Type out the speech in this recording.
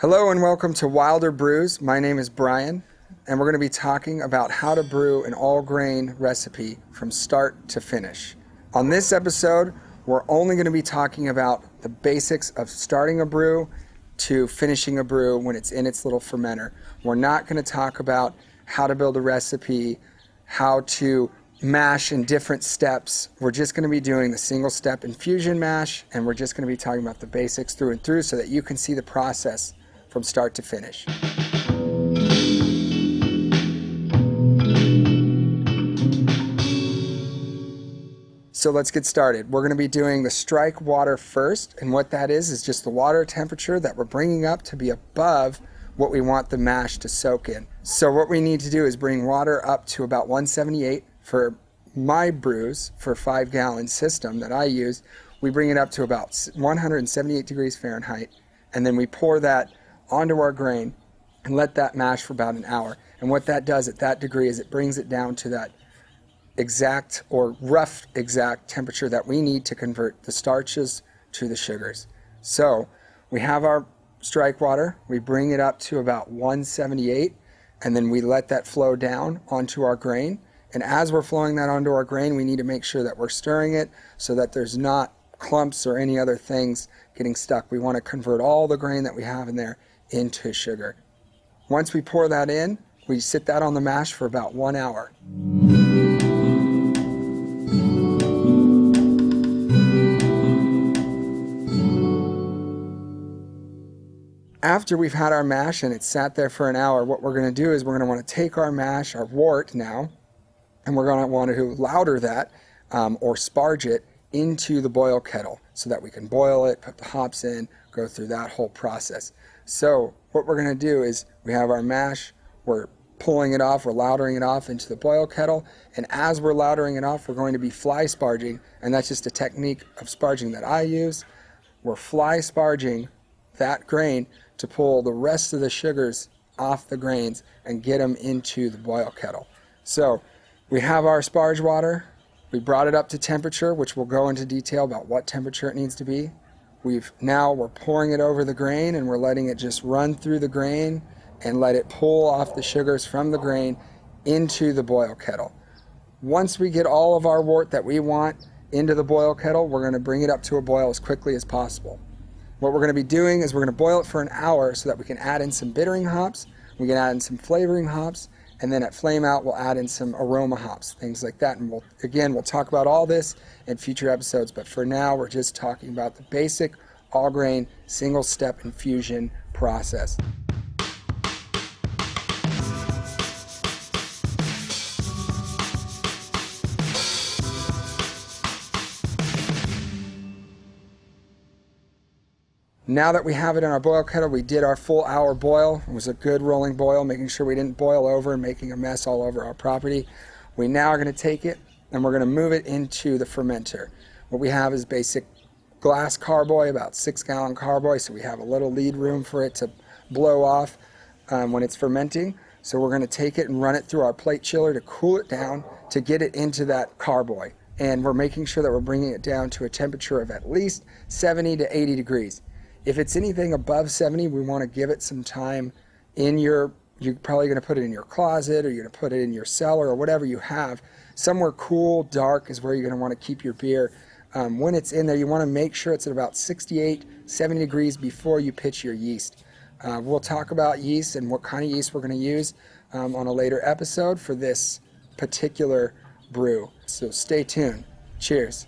Hello and welcome to Wilder Brews. My name is Brian, and we're going to be talking about how to brew an all grain recipe from start to finish. On this episode, we're only going to be talking about the basics of starting a brew to finishing a brew when it's in its little fermenter. We're not going to talk about how to build a recipe, how to mash in different steps. We're just going to be doing the single step infusion mash, and we're just going to be talking about the basics through and through so that you can see the process from start to finish. So let's get started. We're going to be doing the strike water first, and what that is is just the water temperature that we're bringing up to be above what we want the mash to soak in. So what we need to do is bring water up to about 178 for my brews for 5 gallon system that I use. We bring it up to about 178 degrees Fahrenheit and then we pour that onto our grain and let that mash for about an hour. And what that does at that degree is it brings it down to that exact or rough exact temperature that we need to convert the starches to the sugars. So we have our strike water, we bring it up to about 178, and then we let that flow down onto our grain. And as we're flowing that onto our grain, we need to make sure that we're stirring it so that there's not clumps or any other things getting stuck. We want to convert all the grain that we have in there into sugar. Once we pour that in, we sit that on the mash for about one hour. After we've had our mash and it's sat there for an hour, what we're going to do is we're going to want to take our mash, our wort now, and we're going to want to lauter that um, or sparge it into the boil kettle so that we can boil it, put the hops in, go through that whole process. So what we're going to do is we have our mash, we're pulling it off, we're lautering it off into the boil kettle, and as we're lautering it off, we're going to be fly sparging, and that's just a technique of sparging that I use. We're fly sparging that grain to pull the rest of the sugars off the grains and get them into the boil kettle. So we have our sparge water. We brought it up to temperature, which we'll go into detail about what temperature it needs to be. We've now we're pouring it over the grain and we're letting it just run through the grain and let it pull off the sugars from the grain into the boil kettle. Once we get all of our wort that we want into the boil kettle, we're going to bring it up to a boil as quickly as possible. What we're going to be doing is we're going to boil it for an hour so that we can add in some bittering hops, we can add in some flavoring hops, and then at flame out we'll add in some aroma hops, things like that. And we'll again we'll talk about all this in future episodes, but for now we're just talking about the basic all grain single step infusion process. Now that we have it in our boil kettle, we did our full hour boil. It was a good rolling boil, making sure we didn't boil over and making a mess all over our property. We now are going to take it and we're going to move it into the fermenter. What we have is basic glass carboy, about six gallon carboy, so we have a little lead room for it to blow off um, when it's fermenting. So we're going to take it and run it through our plate chiller to cool it down to get it into that carboy. And we're making sure that we're bringing it down to a temperature of at least 70 to 80 degrees. If it's anything above 70, we want to give it some time in your, you're probably going to put it in your closet or you're going to put it in your cellar or whatever you have. Somewhere cool, dark is where you're going to want to keep your beer. Um, when it's in there, you want to make sure it's at about 68, 70 degrees before you pitch your yeast. Uh, we'll talk about yeast and what kind of yeast we're going to use um, on a later episode for this particular brew. So stay tuned. Cheers.